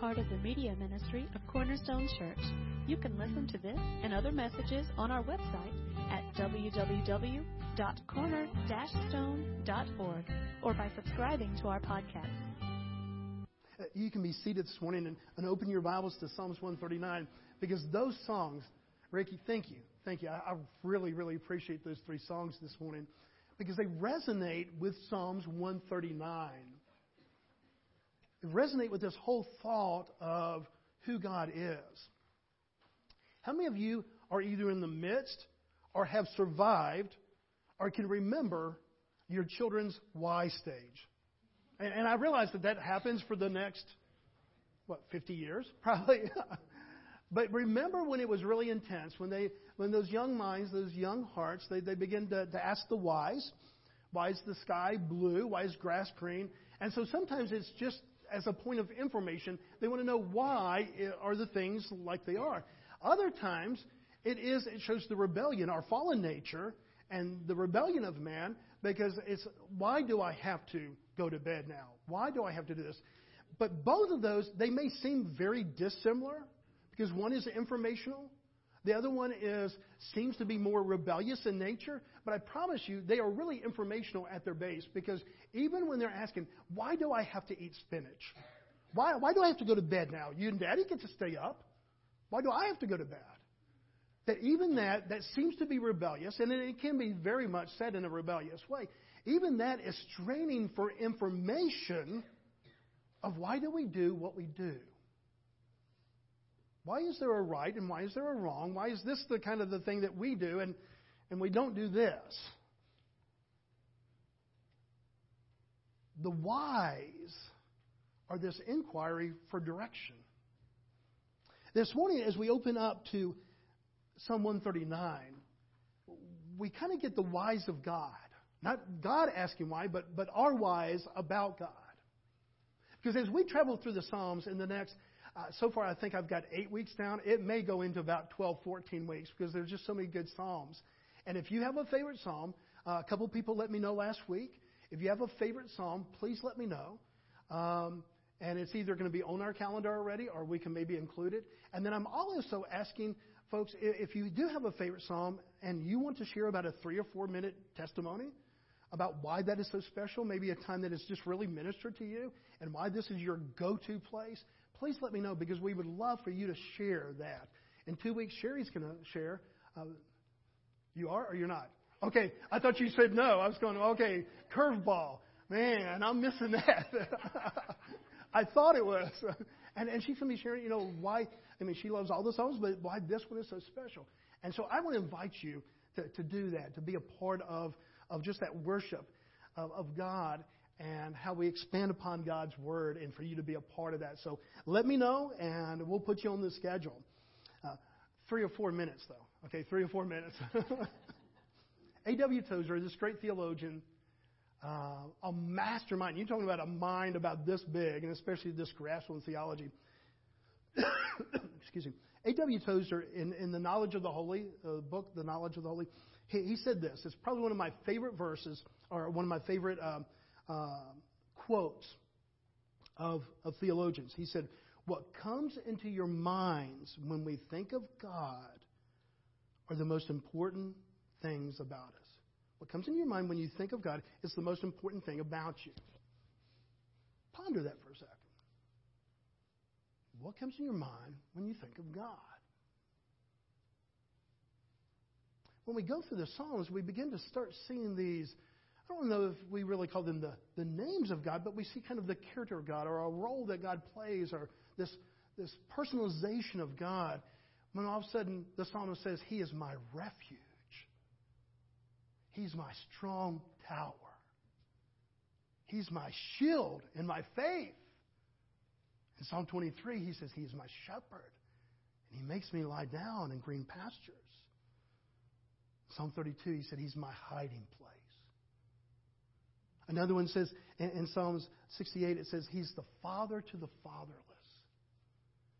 part of the media ministry of Cornerstone Church. You can listen to this and other messages on our website at www.corner-stone.org or by subscribing to our podcast. Uh, you can be seated this morning and, and open your Bibles to Psalms 139 because those songs, Ricky, thank you. Thank you. I, I really, really appreciate those three songs this morning because they resonate with Psalms 139 resonate with this whole thought of who God is. How many of you are either in the midst or have survived or can remember your children's why stage? And, and I realize that that happens for the next, what, 50 years, probably. but remember when it was really intense, when, they, when those young minds, those young hearts, they, they begin to, to ask the whys. Why is the sky blue? Why is grass green? And so sometimes it's just as a point of information. They want to know why are the things like they are. Other times, it is it shows the rebellion, our fallen nature, and the rebellion of man. Because it's why do I have to go to bed now? Why do I have to do this? But both of those they may seem very dissimilar because one is informational the other one is seems to be more rebellious in nature, but I promise you they are really informational at their base because even when they're asking, why do I have to eat spinach? Why, why do I have to go to bed now? You and daddy get to stay up. Why do I have to go to bed? That even that, that seems to be rebellious, and it can be very much said in a rebellious way. Even that is straining for information of why do we do what we do? Why is there a right and why is there a wrong? Why is this the kind of the thing that we do and, and we don't do this? The whys are this inquiry for direction. This morning, as we open up to Psalm 139, we kind of get the whys of God. Not God asking why, but, but our whys about God. Because as we travel through the Psalms in the next uh, so far, I think I've got eight weeks down. It may go into about 12, 14 weeks because there's just so many good Psalms. And if you have a favorite Psalm, uh, a couple people let me know last week. If you have a favorite Psalm, please let me know. Um, and it's either going to be on our calendar already or we can maybe include it. And then I'm also asking folks if you do have a favorite Psalm and you want to share about a three or four minute testimony about why that is so special, maybe a time that has just really ministered to you, and why this is your go to place, please let me know because we would love for you to share that. In two weeks, Sherry's going to share. Uh, you are or you're not? Okay, I thought you said no. I was going, okay, curveball. Man, I'm missing that. I thought it was. And, and she's going to be sharing, you know, why, I mean, she loves all the songs, but why this one is so special. And so I want to invite you to, to do that, to be a part of, of just that worship of, of God and how we expand upon God's Word and for you to be a part of that. So let me know, and we'll put you on the schedule. Uh, three or four minutes, though. Okay, three or four minutes. A.W. Tozer, is this great theologian, uh, a mastermind. You're talking about a mind about this big, and especially this grasp on theology. Excuse me. A.W. Tozer, in, in The Knowledge of the Holy, uh, book, The Knowledge of the Holy, he, he, said this. It's probably one of my favorite verses, or one of my favorite uh, Um, quotes of, of theologians. He said, What comes into your minds when we think of God are the most important things about us. What comes into your mind when you think of God is the most important thing about you. Ponder that for a second. What comes in your mind when you think of God? When we go through the Psalms, we begin to start seeing these I don't know if we really call them the, the names of God, but we see kind of the character of God or a role that God plays or this, this personalization of God. When all of a sudden the psalmist says, He is my refuge, He's my strong tower, He's my shield and my faith. In Psalm 23, he says, He is my shepherd, and He makes me lie down in green pastures. Psalm 32, he said, He's my hiding place. Another one says in, in Psalms 68, it says, He's the father to the fatherless.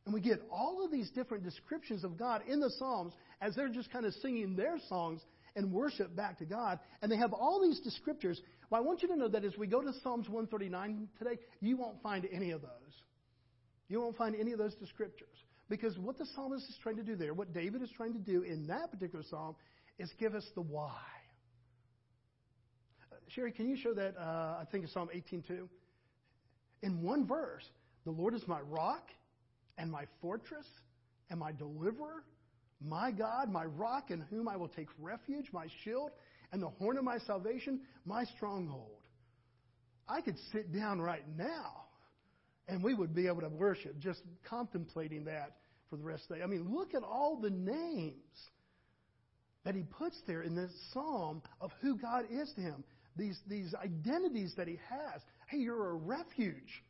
And we get all of these different descriptions of God in the Psalms as they're just kind of singing their songs and worship back to God. And they have all these descriptors. Well, I want you to know that as we go to Psalms 139 today, you won't find any of those. You won't find any of those descriptors. Because what the psalmist is trying to do there, what David is trying to do in that particular psalm, is give us the why. Sherry, can you show that? Uh, I think it's Psalm 18:2. In one verse, the Lord is my rock and my fortress and my deliverer, my God, my rock in whom I will take refuge, my shield and the horn of my salvation, my stronghold. I could sit down right now and we would be able to worship just contemplating that for the rest of the day. I mean, look at all the names that he puts there in this psalm of who God is to him. These, these identities that he has. Hey, you're a refuge.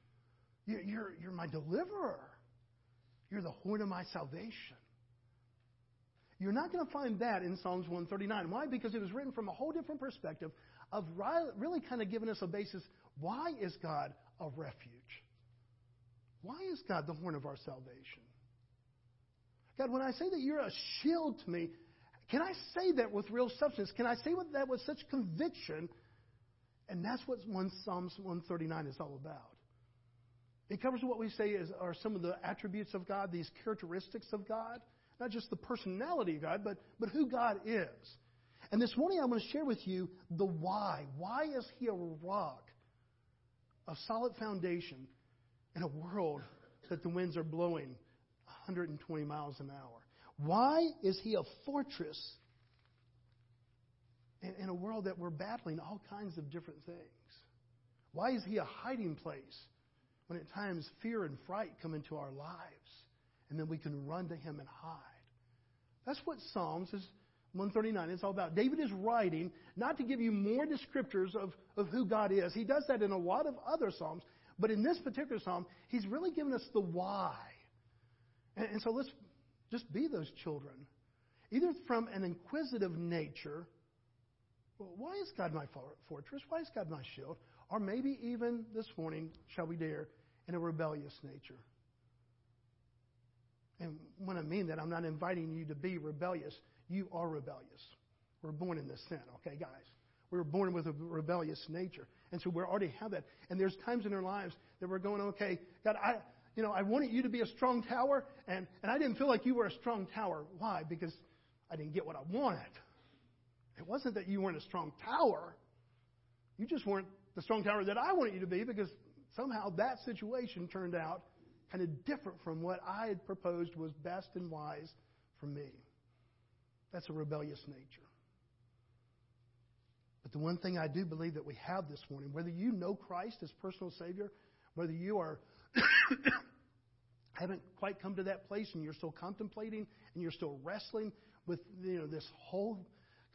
You're, you're, you're my deliverer. You're the horn of my salvation. You're not going to find that in Psalms 139. Why? Because it was written from a whole different perspective of really kind of giving us a basis. Why is God a refuge? Why is God the horn of our salvation? God, when I say that you're a shield to me, can I say that with real substance? Can I say that with such conviction? And that's what one Psalms 139 is all about. It covers what we say is, are some of the attributes of God, these characteristics of God, not just the personality of God, but, but who God is. And this morning I'm going to share with you the why. Why is He a rock, a solid foundation in a world that the winds are blowing 120 miles an hour? Why is he a fortress in, in a world that we're battling all kinds of different things? Why is he a hiding place when at times fear and fright come into our lives and then we can run to him and hide? That's what Psalms is 139 is all about. David is writing not to give you more descriptors of, of who God is. He does that in a lot of other Psalms. But in this particular Psalm, he's really given us the why. And, and so let's just be those children. Either from an inquisitive nature, well, why is God my fortress? Why is God my shield? Or maybe even this morning, shall we dare, in a rebellious nature. And when I mean that, I'm not inviting you to be rebellious. You are rebellious. We're born in this sin, okay, guys? We were born with a rebellious nature. And so we already have that. And there's times in our lives that we're going, okay, God, I, you know, I wanted you to be a strong tower, and, and I didn't feel like you were a strong tower. Why? Because I didn't get what I wanted. It wasn't that you weren't a strong tower. You just weren't the strong tower that I wanted you to be because somehow that situation turned out kind of different from what I had proposed was best and wise for me. That's a rebellious nature. But the one thing I do believe that we have this morning, whether you know Christ as personal Savior, whether you are haven't quite come to that place and you're still contemplating and you're still wrestling with you know this whole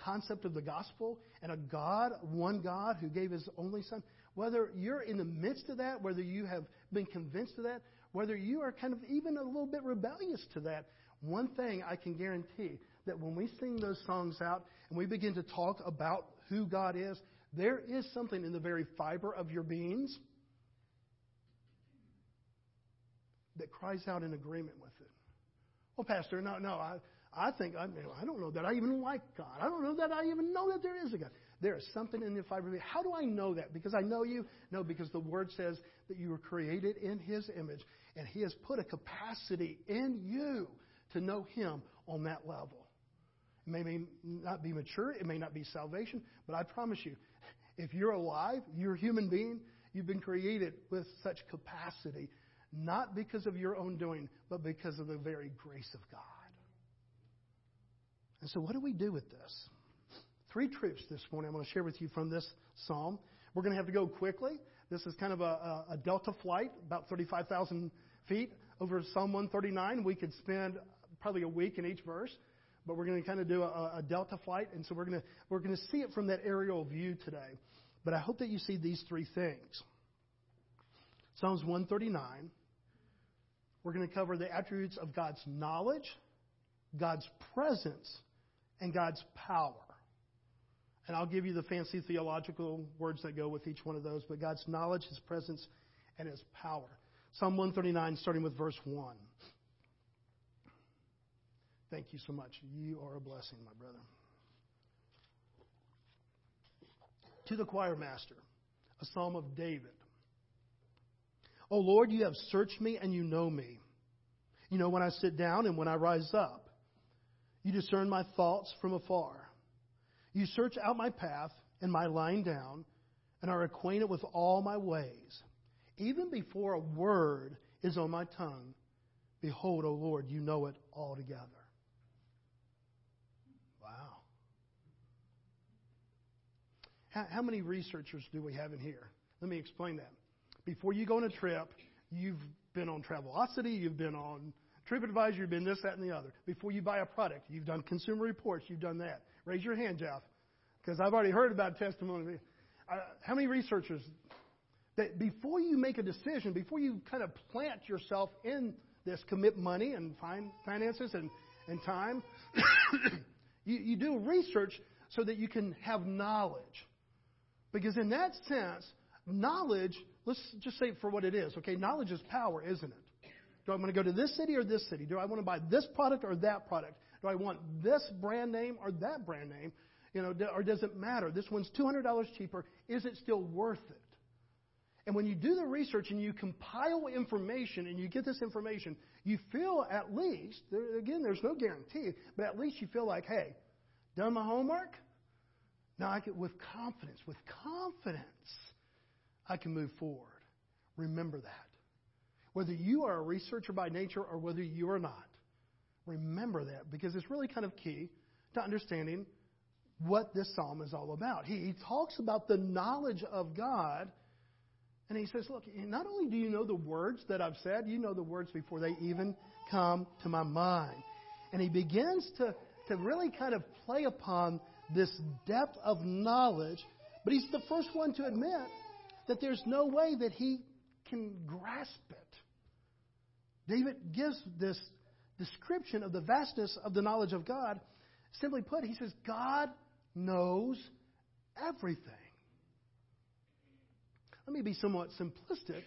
concept of the gospel and a God, one God who gave his only son, whether you're in the midst of that, whether you have been convinced of that, whether you are kind of even a little bit rebellious to that, one thing I can guarantee that when we sing those songs out and we begin to talk about who God is, there is something in the very fiber of your beings that cries out in agreement with it. Well, Pastor, no, no, I, I think, I, mean, I don't know that I even like God. I don't know that I even know that there is a God. There is something in the fiber of me. How do I know that? Because I know you? No, because the Word says that you were created in His image, and He has put a capacity in you to know Him on that level. It may not be mature, it may not be salvation, but I promise you, if you're alive, you're a human being, you've been created with such capacity not because of your own doing, but because of the very grace of God. And so, what do we do with this? Three truths this morning I'm going to share with you from this psalm. We're going to have to go quickly. This is kind of a, a delta flight, about 35,000 feet over Psalm 139. We could spend probably a week in each verse, but we're going to kind of do a, a delta flight, and so we're going to we're going to see it from that aerial view today. But I hope that you see these three things. Psalms 139 we're going to cover the attributes of God's knowledge, God's presence, and God's power. And I'll give you the fancy theological words that go with each one of those, but God's knowledge, His presence, and His power. Psalm 139, starting with verse 1. Thank you so much. You are a blessing, my brother. To the choir master, a psalm of David. O Lord, you have searched me and you know me. You know when I sit down and when I rise up. You discern my thoughts from afar. You search out my path and my lying down and are acquainted with all my ways. Even before a word is on my tongue, behold, O Lord, you know it altogether. Wow. How, how many researchers do we have in here? Let me explain that. Before you go on a trip, you've been on Travelocity, you've been on TripAdvisor, you've been this, that, and the other. Before you buy a product, you've done consumer reports, you've done that. Raise your hand, Jeff, because I've already heard about testimony. Uh, how many researchers that before you make a decision, before you kind of plant yourself in this, commit money and find finances and, and time, you, you do research so that you can have knowledge. Because in that sense, knowledge, let's just say for what it is, okay? Knowledge is power, isn't it? Do I want to go to this city or this city? Do I want to buy this product or that product? Do I want this brand name or that brand name? You know, or does it matter? This one's $200 cheaper. Is it still worth it? And when you do the research and you compile information and you get this information, you feel at least, again, there's no guarantee, but at least you feel like, hey, done my homework? Now I can, with confidence, with confidence, I can move forward. Remember that. Whether you are a researcher by nature or whether you are not, remember that because it's really kind of key to understanding what this psalm is all about. He, he talks about the knowledge of God, and he says, Look, not only do you know the words that I've said, you know the words before they even come to my mind. And he begins to, to really kind of play upon this depth of knowledge, but he's the first one to admit that there's no way that he can grasp it. David gives this description of the vastness of the knowledge of God. Simply put, he says, God knows everything. Let me be somewhat simplistic,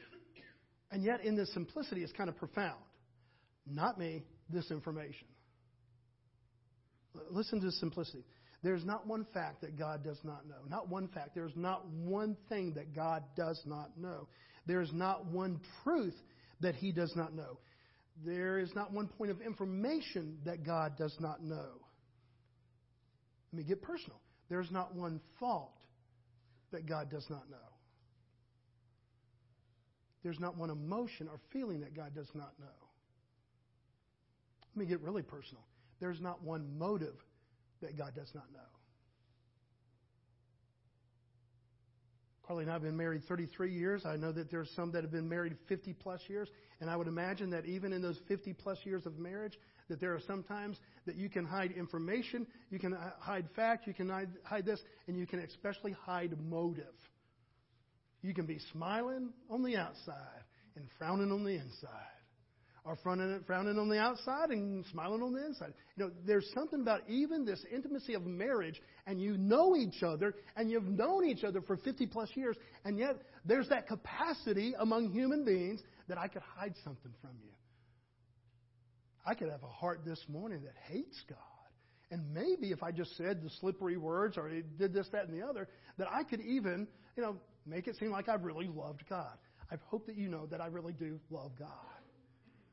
and yet in this simplicity, it's kind of profound. Not me, this information. Listen to the simplicity. There's not one fact that God does not know. Not one fact. There's not one thing that God does not know. There's not one truth that He does not know. There is not one point of information that God does not know. Let me get personal. There's not one fault that God does not know. There's not one emotion or feeling that God does not know. Let me get really personal. There's not one motive that God does not know. Carly and I have been married 33 years. I know that there's some that have been married 50 plus years. And I would imagine that even in those 50 plus years of marriage, that there are some times that you can hide information, you can uh, hide fact, you can hide, hide this, and you can especially hide motive. You can be smiling on the outside and frowning on the inside are frowning, frowning on the outside and smiling on the inside. You know, there's something about even this intimacy of marriage, and you know each other, and you've known each other for 50 plus years, and yet there's that capacity among human beings that I could hide something from you. I could have a heart this morning that hates God. And maybe if I just said the slippery words or did this, that, and the other, that I could even, you know, make it seem like I really loved God. I hope that you know that I really do love God.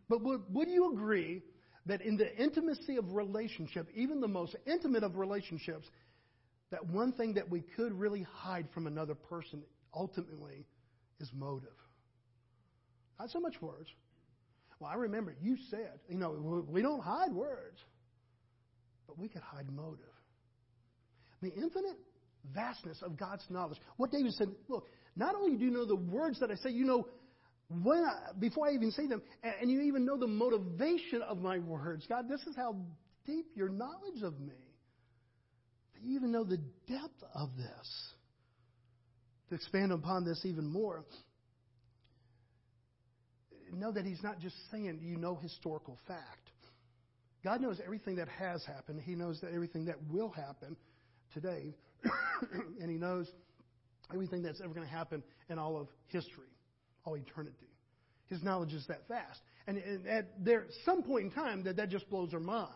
But would, you agree that in the intimacy of relationship, even the most intimate of relationships, that one thing that we could really hide from another person ultimately is motive? Not so much words. Well, I remember you said, you know, we don't hide words, but we could hide motive. The infinite vastness of God's knowledge. What David said, look, not only do you know the words that I say, you know when I, before I even say them, and, and you even know the motivation of my words. God, this is how deep your knowledge of me. That you even know the depth of this. To expand upon this even more, know that He's not just saying you know historical fact. God knows everything that has happened. He knows that everything that will happen today. and He knows everything that's ever going to happen in all of history all eternity. His knowledge is that vast. And, and at there, some point in time, that, that just blows our mind.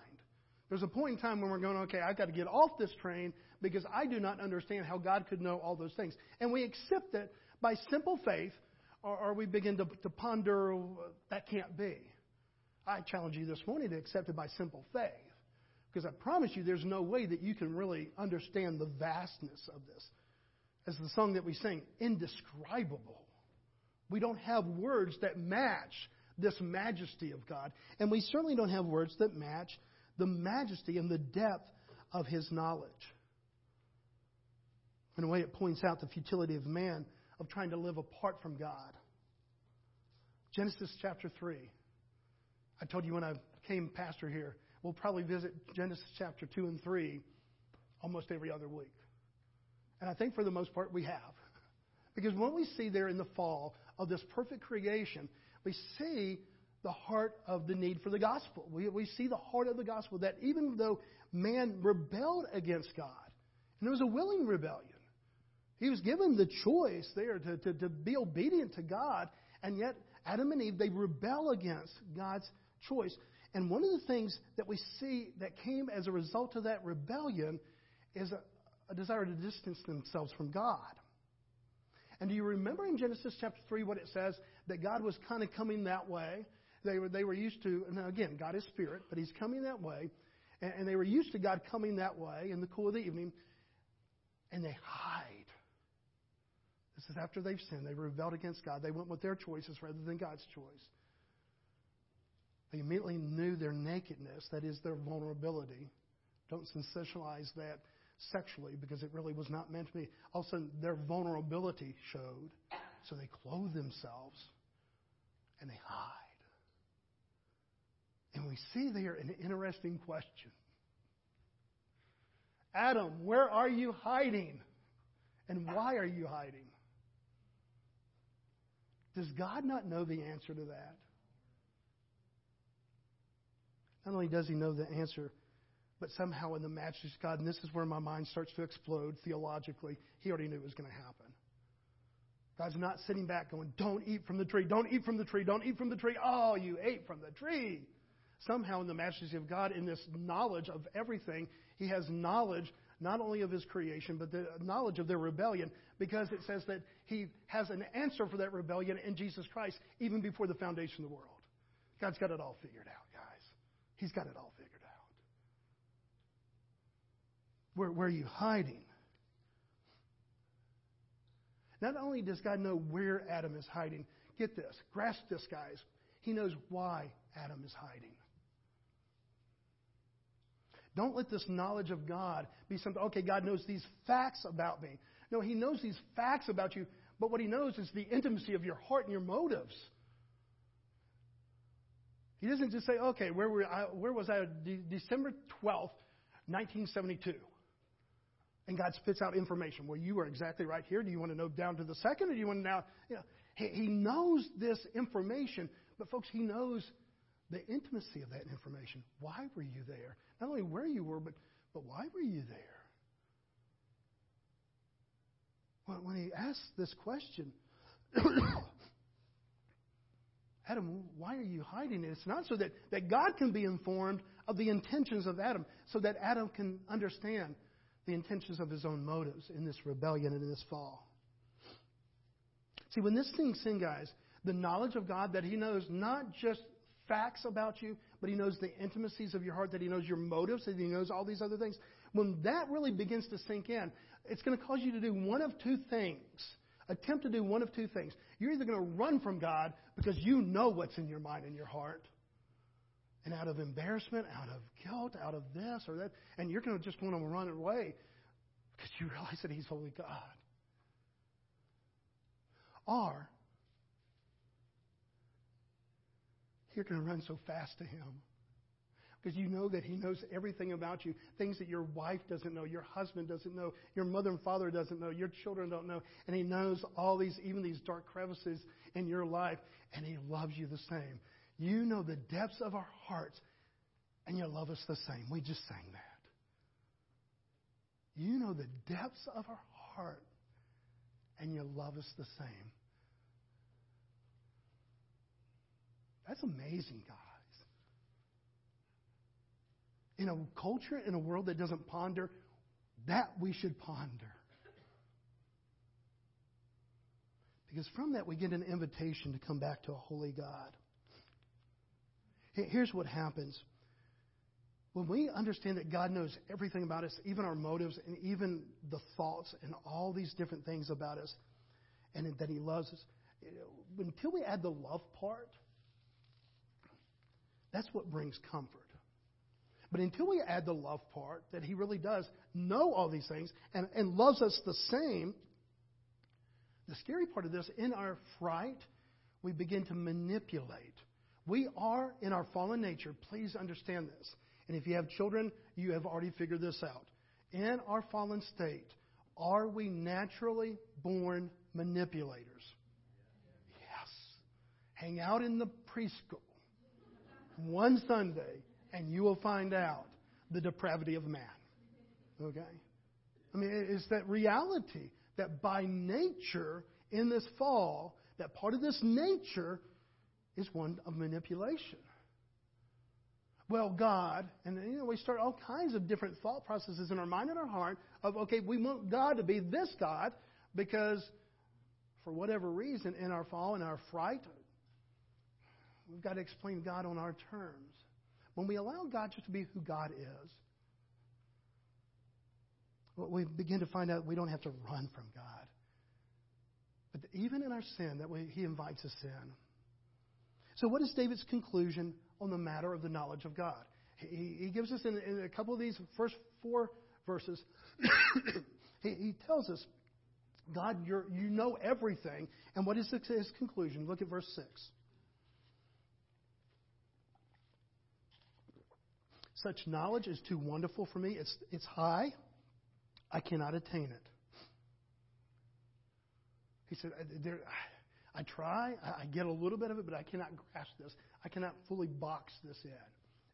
There's a point in time when we're going, okay, I've got to get off this train because I do not understand how God could know all those things. And we accept it by simple faith or, or we begin to, to ponder that can't be. I challenge you this morning to accept it by simple faith. Because I promise you, there's no way that you can really understand the vastness of this. As the song that we sing, indescribable. We don't have words that match this majesty of God. And we certainly don't have words that match the majesty and the depth of His knowledge. In a way, it points out the futility of man of trying to live apart from God. Genesis chapter 3. I told you when I came pastor here, we'll probably visit Genesis chapter 2 and 3 almost every other week. And I think for the most part we have. Because what we see there in the fall of this perfect creation, we see the heart of the need for the gospel. We, we see the heart of the gospel that even though man rebelled against God, and it was a willing rebellion, he was given the choice there to, to, to be obedient to God, and yet Adam and Eve, they rebel against God's choice. And one of the things that we see that came as a result of that rebellion is a, a desire to distance themselves from God. And do you remember in Genesis chapter 3 what it says? That God was kind of coming that way. They were, they were used to, and again, God is spirit, but He's coming that way. And, and they were used to God coming that way in the cool of the evening. And they hide. This is after they've sinned. They rebelled against God. They went with their choices rather than God's choice. They immediately knew their nakedness, that is, their vulnerability. Don't sensationalize that sexually because it really was not meant to be. All of a sudden, their vulnerability showed, so they clothe themselves and they hide. And we see there an interesting question Adam, where are you hiding? And why are you hiding? Does God not know the answer to that? Not only does he know the answer, but somehow in the majesty of God, and this is where my mind starts to explode theologically, he already knew it was going to happen. God's not sitting back going, Don't eat from the tree, don't eat from the tree, don't eat from the tree. Oh, you ate from the tree. Somehow, in the majesty of God, in this knowledge of everything, he has knowledge not only of his creation, but the knowledge of their rebellion, because it says that he has an answer for that rebellion in Jesus Christ even before the foundation of the world. God's got it all figured out, guys. He's got it all figured out. Where, where are you hiding? Not only does God know where Adam is hiding, get this, grasp this, guys. He knows why Adam is hiding. Don't let this knowledge of God be something, okay, God knows these facts about me. No, He knows these facts about you, but what He knows is the intimacy of your heart and your motives. He doesn't just say, okay, where, were I, where was I? De- December 12th, 1972. And God spits out information. Well, you are exactly right here. Do you want to know down to the second, or do you want to now? You know, he, he knows this information, but folks, He knows the intimacy of that information. Why were you there? Not only where you were, but, but why were you there? When, when he asks this question, Adam, why are you hiding it? It's not so that, that God can be informed of the intentions of Adam, so that Adam can understand the intentions of his own motives in this rebellion and in this fall. See, when this thing in, guys, the knowledge of God that he knows not just facts about you, but He knows the intimacies of your heart, that He knows your motives, that He knows all these other things. When that really begins to sink in, it's going to cause you to do one of two things. Attempt to do one of two things. You're either going to run from God because you know what's in your mind and your heart, and out of embarrassment, out of guilt, out of this or that, and you're going to just want to run away because you realize that He's holy God. Or you're going to run so fast to Him. Because you know that He knows everything about you. Things that your wife doesn't know, your husband doesn't know, your mother and father doesn't know, your children don't know. And He knows all these, even these dark crevices in your life. And He loves you the same. You know the depths of our hearts, and you love us the same. We just sang that. You know the depths of our heart, and you love us the same. That's amazing, guys. In a culture, in a world that doesn't ponder, that we should ponder. Because from that, we get an invitation to come back to a holy God. Here's what happens. When we understand that God knows everything about us, even our motives and even the thoughts and all these different things about us, and that He loves us, until we add the love part, that's what brings comfort. But until we add the love part, that He really does know all these things and, and loves us the same, the scary part of this, in our fright, we begin to manipulate. We are, in our fallen nature, please understand this. And if you have children, you have already figured this out. In our fallen state, are we naturally born manipulators? Yes. Hang out in the preschool one Sunday and you will find out the depravity of man. Okay? I mean, it's that reality that by nature, in this fall, that part of this nature is one of manipulation. Well, God, and you know, we start all kinds of different thought processes in our mind and our heart of, okay, we want God to be this God because for whatever reason, in our fall and our fright, we've got to explain God on our terms. When we allow God just to be who God is, we begin to find out we don't have to run from God. But even in our sin, that we, He invites us in. So, what is David's conclusion on the matter of the knowledge of God? He, he gives us in, in, a couple of these first four verses, he, he, tells us, God, you you know everything. And what is his conclusion? Look at verse 6. Such knowledge is too wonderful for me. It's, it's high. I cannot attain it. He said, there, I try, I get a little bit of it, but I cannot grasp this. I cannot fully box this in.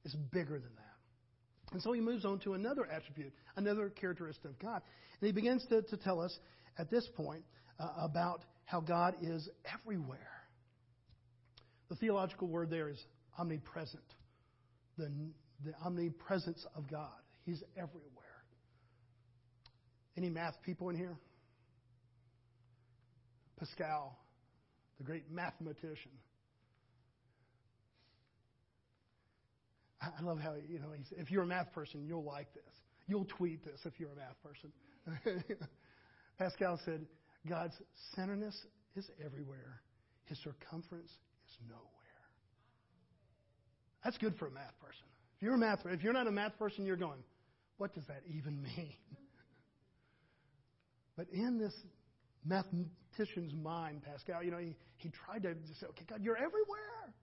It's bigger than that. And so he moves on to another attribute, another characteristic of God. And he begins to, to tell us at this point uh, about how God is everywhere. The theological word there is omnipresent. The, the omnipresence of God. He's everywhere. Any math people in here? Pascal, the great mathematician. I love how, you know, if you're a math person, you'll like this. You'll tweet this if you're a math person. Pascal said, God's centerness is everywhere, His circumference is nowhere. That's good for a math person. If you're a math, if you're not a math person, you're going, what does that even mean? But in this mathematician's mind, Pascal, you know, he, he tried to say, okay, God, you're everywhere.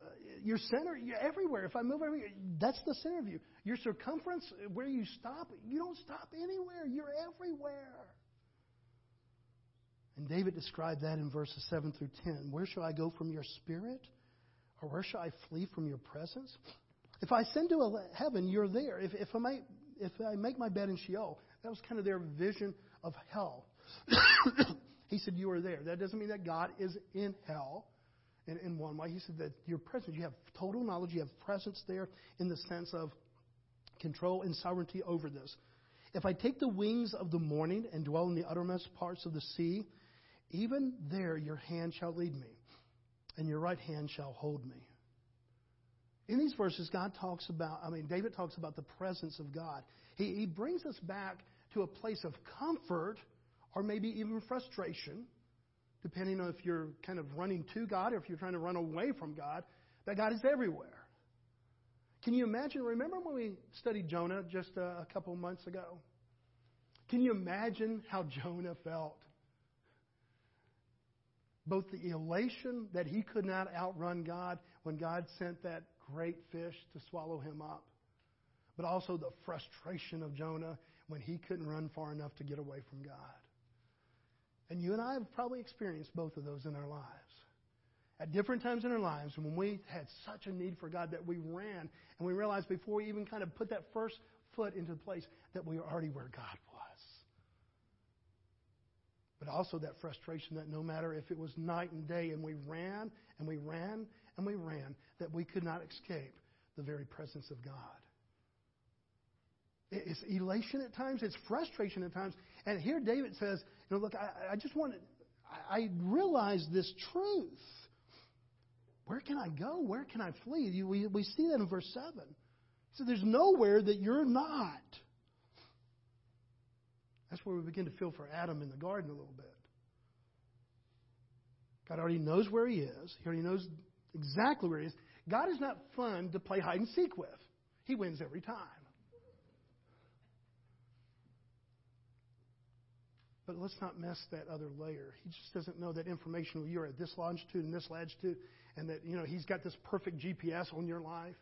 Uh, your center, you're everywhere. If I move everywhere, that's the center of you. Your circumference, where you stop, you don't stop anywhere. You're everywhere. And David described that in verses 7 through 10. Where shall I go from your spirit? Or where shall I flee from your presence? If I send to heaven, you're there. If, if, I make, if I make my bed in Sheol, that was kind of their vision of hell. he said, You are there. That doesn't mean that God is in hell in, in one way. He said that your presence, you have total knowledge, you have presence there in the sense of control and sovereignty over this. If I take the wings of the morning and dwell in the uttermost parts of the sea, even there your hand shall lead me, and your right hand shall hold me. In these verses, God talks about, I mean, David talks about the presence of God. He, he brings us back to a place of comfort or maybe even frustration, depending on if you're kind of running to God or if you're trying to run away from God, that God is everywhere. Can you imagine? Remember when we studied Jonah just a, a couple months ago? Can you imagine how Jonah felt? Both the elation that he could not outrun God when God sent that great fish to swallow him up, but also the frustration of Jonah when he couldn't run far enough to get away from God. And you and I have probably experienced both of those in our lives. At different times in our lives, when we had such a need for God that we ran and we realized before we even kind of put that first foot into the place that we were already where God was. But also that frustration that no matter if it was night and day and we ran and we ran and we ran, that we could not escape the very presence of God. It's elation at times, it's frustration at times. And here David says, you know, look, I, I just want to, I, I realize this truth. Where can I go? Where can I flee? We, we see that in verse 7. He So there's nowhere that you're not. That's where we begin to feel for Adam in the garden a little bit. God already knows where he is. He already knows exactly where he is. God is not fun to play hide and seek with. He wins every time. But let's not mess that other layer. He just doesn't know that information. You're at this longitude and this latitude, and that you know he's got this perfect GPS on your life.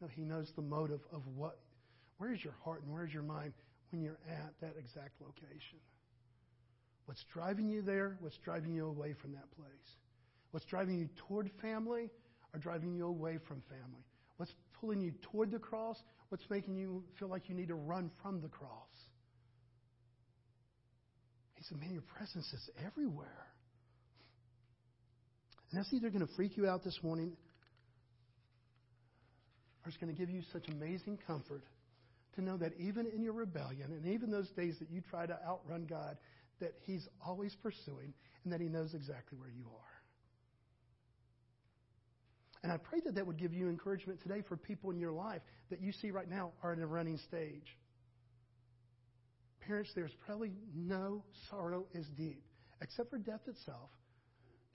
No, he knows the motive of what, where's your heart and where's your mind when you're at that exact location. What's driving you there? What's driving you away from that place? What's driving you toward family or driving you away from family? What's pulling you toward the cross? What's making you feel like you need to run from the cross? He said, Man, your presence is everywhere. And that's either going to freak you out this morning or it's going to give you such amazing comfort to know that even in your rebellion and even those days that you try to outrun God, that He's always pursuing and that He knows exactly where you are. And I pray that that would give you encouragement today for people in your life that you see right now are in a running stage. Parents, there's probably no sorrow as deep, except for death itself,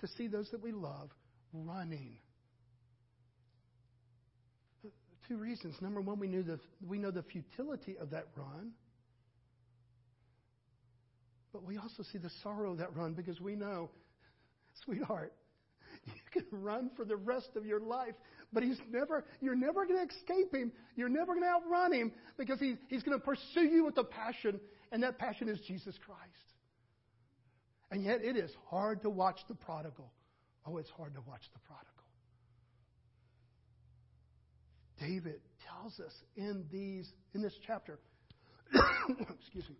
to see those that we love running. Two reasons. Number one, we, knew the, we know the futility of that run. But we also see the sorrow of that run because we know, sweetheart, you can run for the rest of your life, but he's never, you're never going to escape him. You're never going to outrun him because he, he's going to pursue you with a passion and that passion is Jesus Christ. And yet it is hard to watch the prodigal. Oh, it's hard to watch the prodigal. David tells us in these in this chapter, excuse me.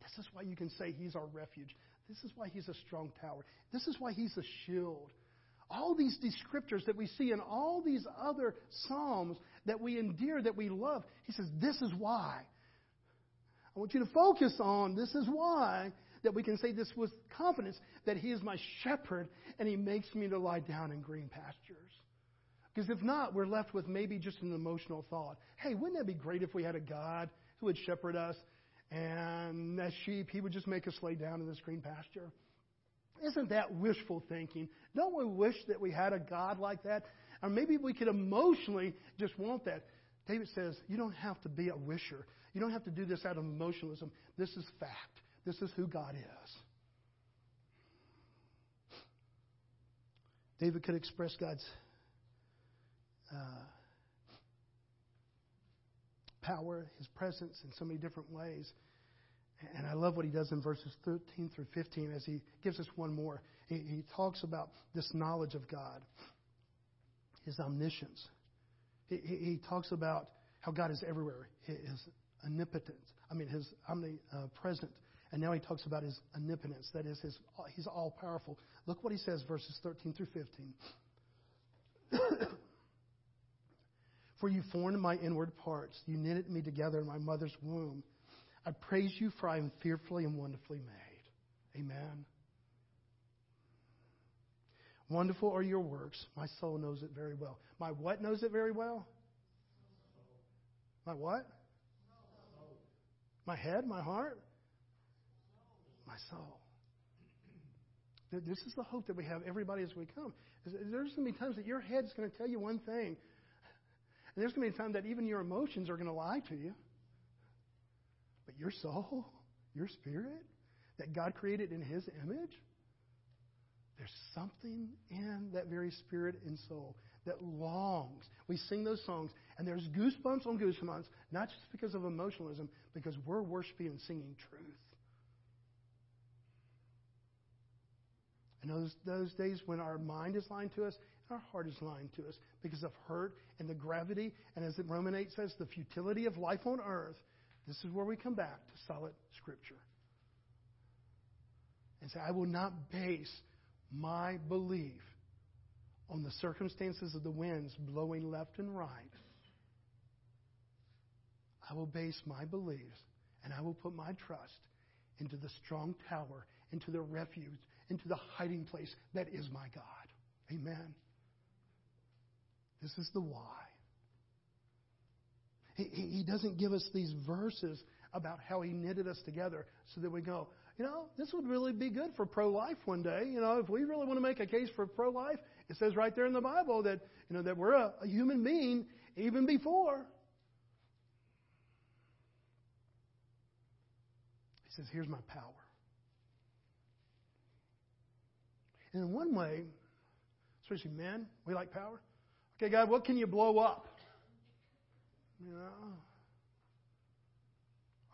This is why you can say he's our refuge. This is why he's a strong tower. This is why he's a shield. All these descriptors that we see in all these other psalms that we endear, that we love, he says, This is why. I want you to focus on this is why that we can say this with confidence that He is my shepherd and He makes me to lie down in green pastures. Because if not, we're left with maybe just an emotional thought. Hey, wouldn't that be great if we had a God who would shepherd us and as sheep, He would just make us lay down in this green pasture? Isn't that wishful thinking? Don't we wish that we had a God like that? Or maybe we could emotionally just want that. David says, You don't have to be a wisher. You don't have to do this out of emotionalism. This is fact. This is who God is. David could express God's uh, power, his presence in so many different ways. And I love what he does in verses 13 through 15 as he gives us one more. He, he talks about this knowledge of God, his omniscience. He, he, he talks about how God is everywhere, his omnipotence. I mean, his omnipresent. And now he talks about his omnipotence. That is, his, he's all powerful. Look what he says, verses 13 through 15. for you formed my inward parts. You knitted me together in my mother's womb. I praise you, for I am fearfully and wonderfully made. Amen. Wonderful are your works. My soul knows it very well. My what knows it very well? My what? My head, my heart, my soul. This is the hope that we have, everybody, as we come. There's going to be times that your head's going to tell you one thing, and there's going to be times that even your emotions are going to lie to you. But your soul, your spirit, that God created in His image, there's something in that very spirit and soul that longs. We sing those songs, and there's goosebumps on goosebumps, not just because of emotionalism, because we're worshiping and singing truth. And those, those days when our mind is lying to us, and our heart is lying to us because of hurt and the gravity, and as Roman 8 says, the futility of life on earth, this is where we come back to solid Scripture. And say, I will not base my belief on the circumstances of the winds blowing left and right, I will base my beliefs and I will put my trust into the strong tower, into the refuge, into the hiding place that is my God. Amen. This is the why. He, he doesn't give us these verses about how he knitted us together so that we go, you know, this would really be good for pro life one day. You know, if we really want to make a case for pro life, it says right there in the Bible that, you know, that we're a, a human being even before. He says, here's my power. And in one way, especially men, we like power. Okay, God, what can you blow up? You know,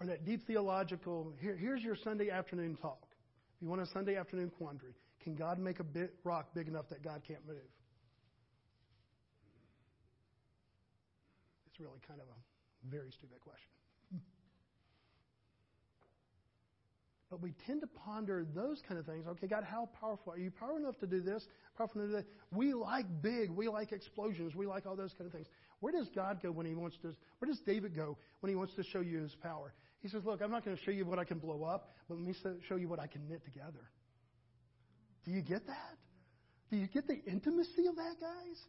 or that deep theological, here, here's your Sunday afternoon talk. If you want a Sunday afternoon quandary, can God make a bit, rock big enough that God can't move? It's really kind of a very stupid question. But we tend to ponder those kind of things. Okay, God, how powerful? Are you powerful enough to do this? Powerful enough to do that? We like big. We like explosions. We like all those kind of things. Where does God go when he wants to? Where does David go when he wants to show you his power? He says, Look, I'm not going to show you what I can blow up, but let me show you what I can knit together. Do you get that? Do you get the intimacy of that, guys?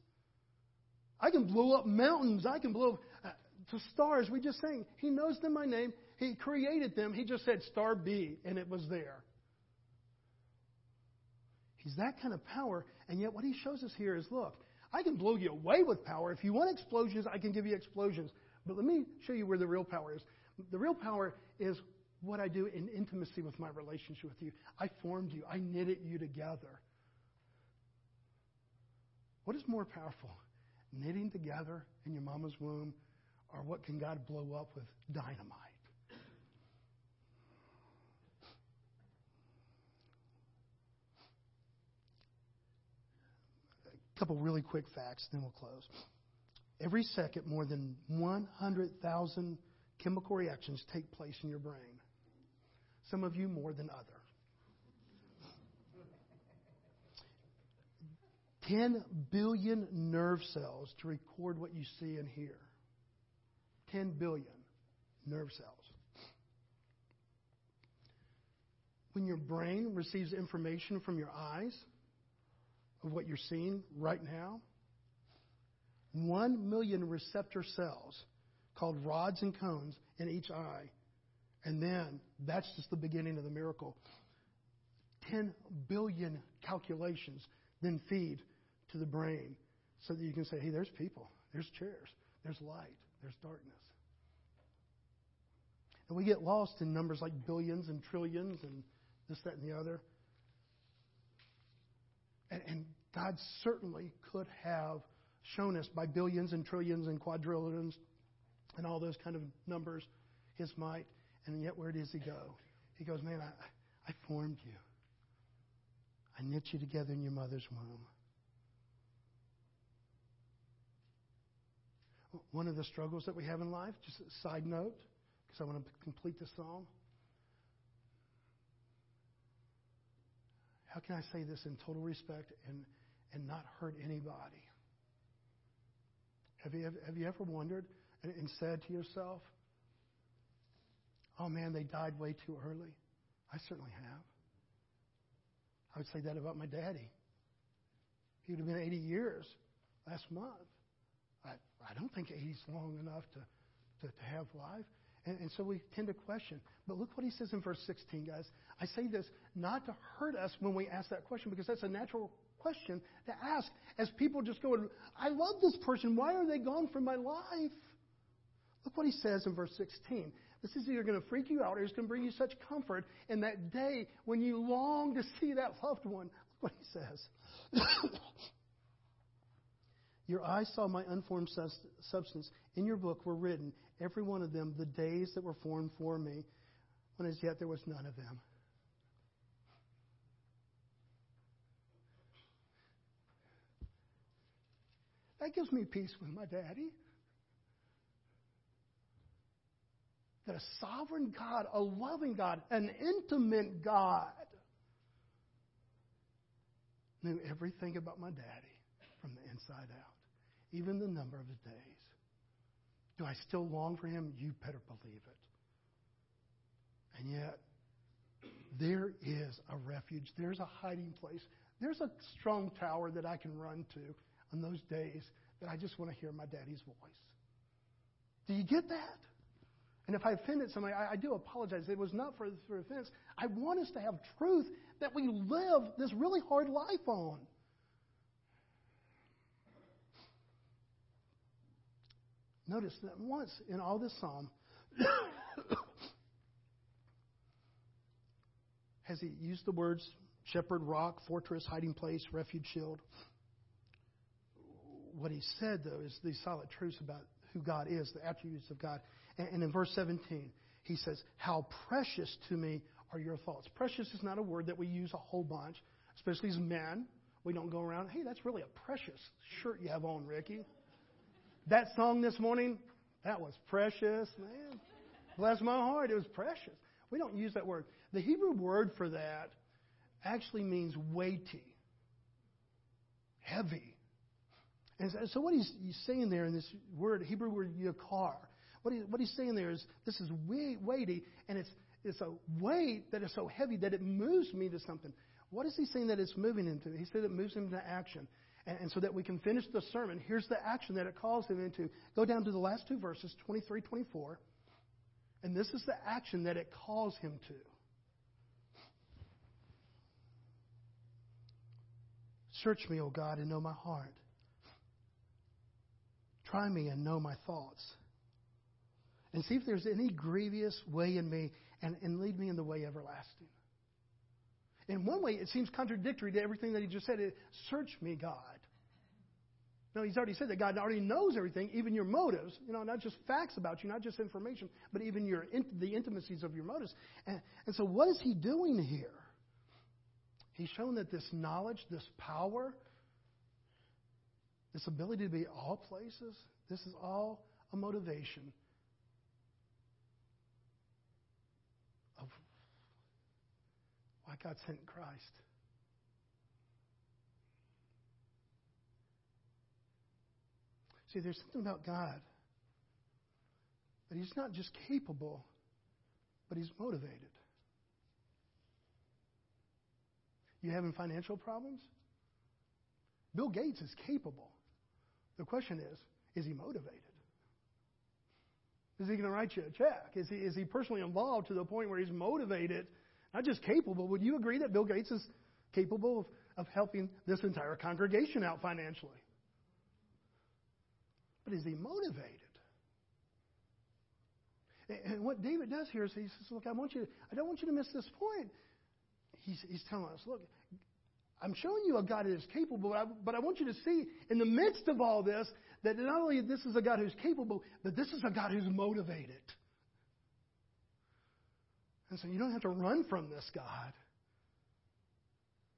I can blow up mountains. I can blow up uh, to stars. We just sang. He knows them by name. He created them. He just said star B, and it was there. He's that kind of power, and yet what he shows us here is look, I can blow you away with power. If you want explosions, I can give you explosions. But let me show you where the real power is. The real power is what I do in intimacy with my relationship with you. I formed you, I knitted you together. What is more powerful? Knitting together in your mama's womb, or what can God blow up with dynamite? A couple really quick facts, then we'll close. Every second, more than 100,000 chemical reactions take place in your brain. Some of you more than others. 10 billion nerve cells to record what you see and hear. 10 billion nerve cells. When your brain receives information from your eyes, of what you're seeing right now? One million receptor cells called rods and cones in each eye. And then that's just the beginning of the miracle. 10 billion calculations then feed to the brain so that you can say, hey, there's people, there's chairs, there's light, there's darkness. And we get lost in numbers like billions and trillions and this, that, and the other. And, and God certainly could have shown us by billions and trillions and quadrillions and all those kind of numbers his might. And yet, where does he go? He goes, Man, I, I formed you. I knit you together in your mother's womb. One of the struggles that we have in life, just a side note, because I want to complete the psalm. how can I say this in total respect and, and not hurt anybody? Have you, have you ever wondered and, and said to yourself, oh man, they died way too early? I certainly have. I would say that about my daddy. He would have been 80 years last month. I, I don't think 80 is long enough to, to, to have life. And, and so we tend to question. But look what he says in verse 16, guys. I say this not to hurt us when we ask that question, because that's a natural question to ask as people just go, I love this person. Why are they gone from my life? Look what he says in verse 16. This is either going to freak you out or it's going to bring you such comfort in that day when you long to see that loved one. Look what he says. Your eyes saw my unformed substance. In your book were written, every one of them, the days that were formed for me, when as yet there was none of them. That gives me peace with my daddy. That a sovereign God, a loving God, an intimate God knew everything about my daddy from the inside out, even the number of his days. Do I still long for him? You better believe it. And yet, there is a refuge, there's a hiding place, there's a strong tower that I can run to on those days that I just want to hear my daddy's voice. Do you get that? And if I offended somebody, I, I do apologize. It was not for, for offense. I want us to have truth that we live this really hard life on. Notice that once in all this psalm, has he used the words shepherd, rock, fortress, hiding place, refuge, shield? What he said, though, is these solid truths about who God is, the attributes of God. And, in verse 17, he says, How precious to me are your thoughts. Precious is not a word that we use a whole bunch, especially as men. We don't go around, hey, that's really a precious shirt you have on, Ricky. That song this morning, that was precious, man. Bless my heart, it was precious. We don't use that word. The Hebrew word for that actually means weighty, heavy. And so what he's, he's saying there in this word, Hebrew word yakar, what, he, what he's saying there is this is weighty, and it's, it's a weight that is so heavy that it moves me to something. What is he saying that it's moving into? He said it moves him into action. And, and so that we can finish the sermon, here's the action that it calls him into. Go down to the last two verses, 23, 24. And this is the action that it calls him to. Search me, O God, and know my heart. Try me and know my thoughts. And see if there's any grievous way in me, and, and lead me in the way everlasting. In one way, it seems contradictory to everything that he just said. Search me, God. No, he's already said that God already knows everything, even your motives. You know, not just facts about you, not just information, but even your the intimacies of your motives. And, and so, what is he doing here? He's shown that this knowledge, this power, this ability to be all places, this is all a motivation of why God sent Christ. See, there's something about God that He's not just capable, but He's motivated. You having financial problems? Bill Gates is capable. The question is, is he motivated? Is he going to write you a check? Is he, is he personally involved to the point where he's motivated, not just capable? Would you agree that Bill Gates is capable of, of helping this entire congregation out financially? But is he motivated? And what David does here is he says, Look, I want you, I don't want you to miss this point. He's, he's telling us, look, I'm showing you a God that is capable, but I, but I want you to see in the midst of all this that not only this is a God who's capable, but this is a God who's motivated. And so you don't have to run from this God.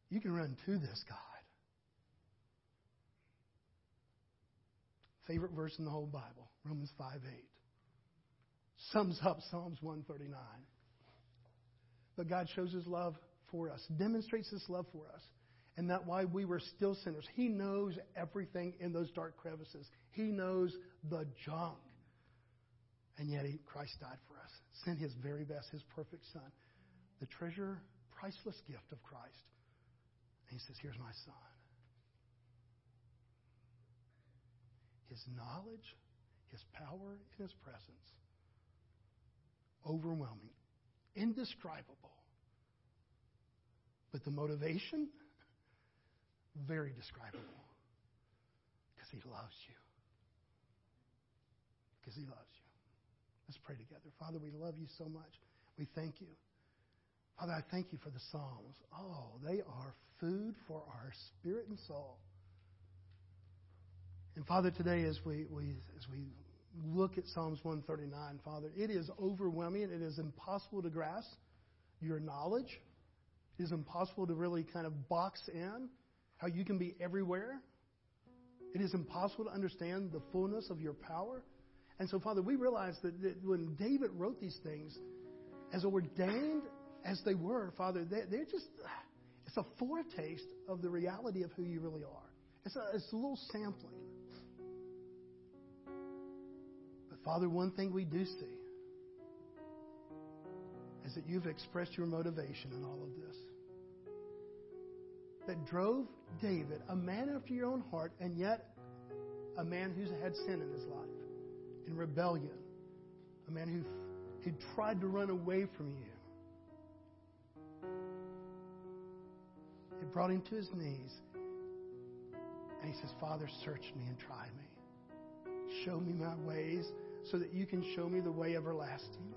You can run to this God. Favorite verse in the whole Bible, Romans 5 8. Sums up Psalms 139. But God shows his love for us, demonstrates his love for us, and that while we were still sinners, he knows everything in those dark crevices. He knows the junk. And yet he, Christ died for us, sent his very best, his perfect son, the treasure, priceless gift of Christ. And he says, Here's my son. His knowledge, his power, and his presence. Overwhelming, indescribable. But the motivation, very describable. Because he loves you. Because he loves you. Let's pray together. Father, we love you so much. We thank you. Father, I thank you for the Psalms. Oh, they are food for our spirit and soul. And Father, today as we, we, as we look at Psalms 139, Father, it is overwhelming. It is impossible to grasp your knowledge. It is impossible to really kind of box in how you can be everywhere. It is impossible to understand the fullness of your power. And so, Father, we realize that, that when David wrote these things, as ordained as they were, Father, they, they're just, it's a foretaste of the reality of who you really are. It's a, it's a little sampling. But, Father, one thing we do see is that you've expressed your motivation in all of this. That drove David, a man after your own heart, and yet a man who's had sin in his life, in rebellion, a man who, who tried to run away from you. It brought him to his knees. And he says, Father, search me and try me. Show me my ways so that you can show me the way everlasting.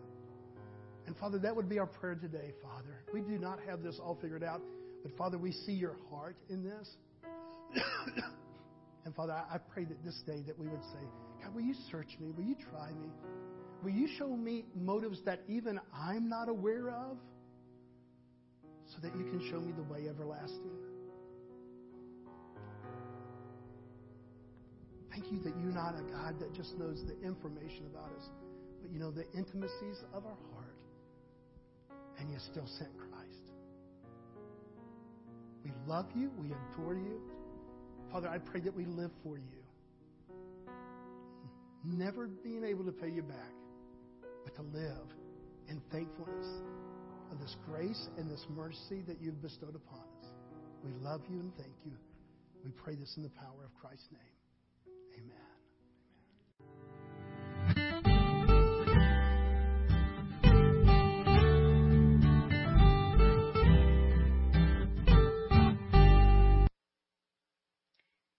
And Father, that would be our prayer today, Father. We do not have this all figured out, but Father, we see your heart in this. and Father, I pray that this day that we would say, God, will you search me? Will you try me? Will you show me motives that even I'm not aware of so that you can show me the way everlasting? Thank you that you're not a God that just knows the information about us, but you know the intimacies of our heart, and you still sent Christ. We love you. We adore you. Father, I pray that we live for you. Never being able to pay you back, but to live in thankfulness of this grace and this mercy that you've bestowed upon us. We love you and thank you. We pray this in the power of Christ's name.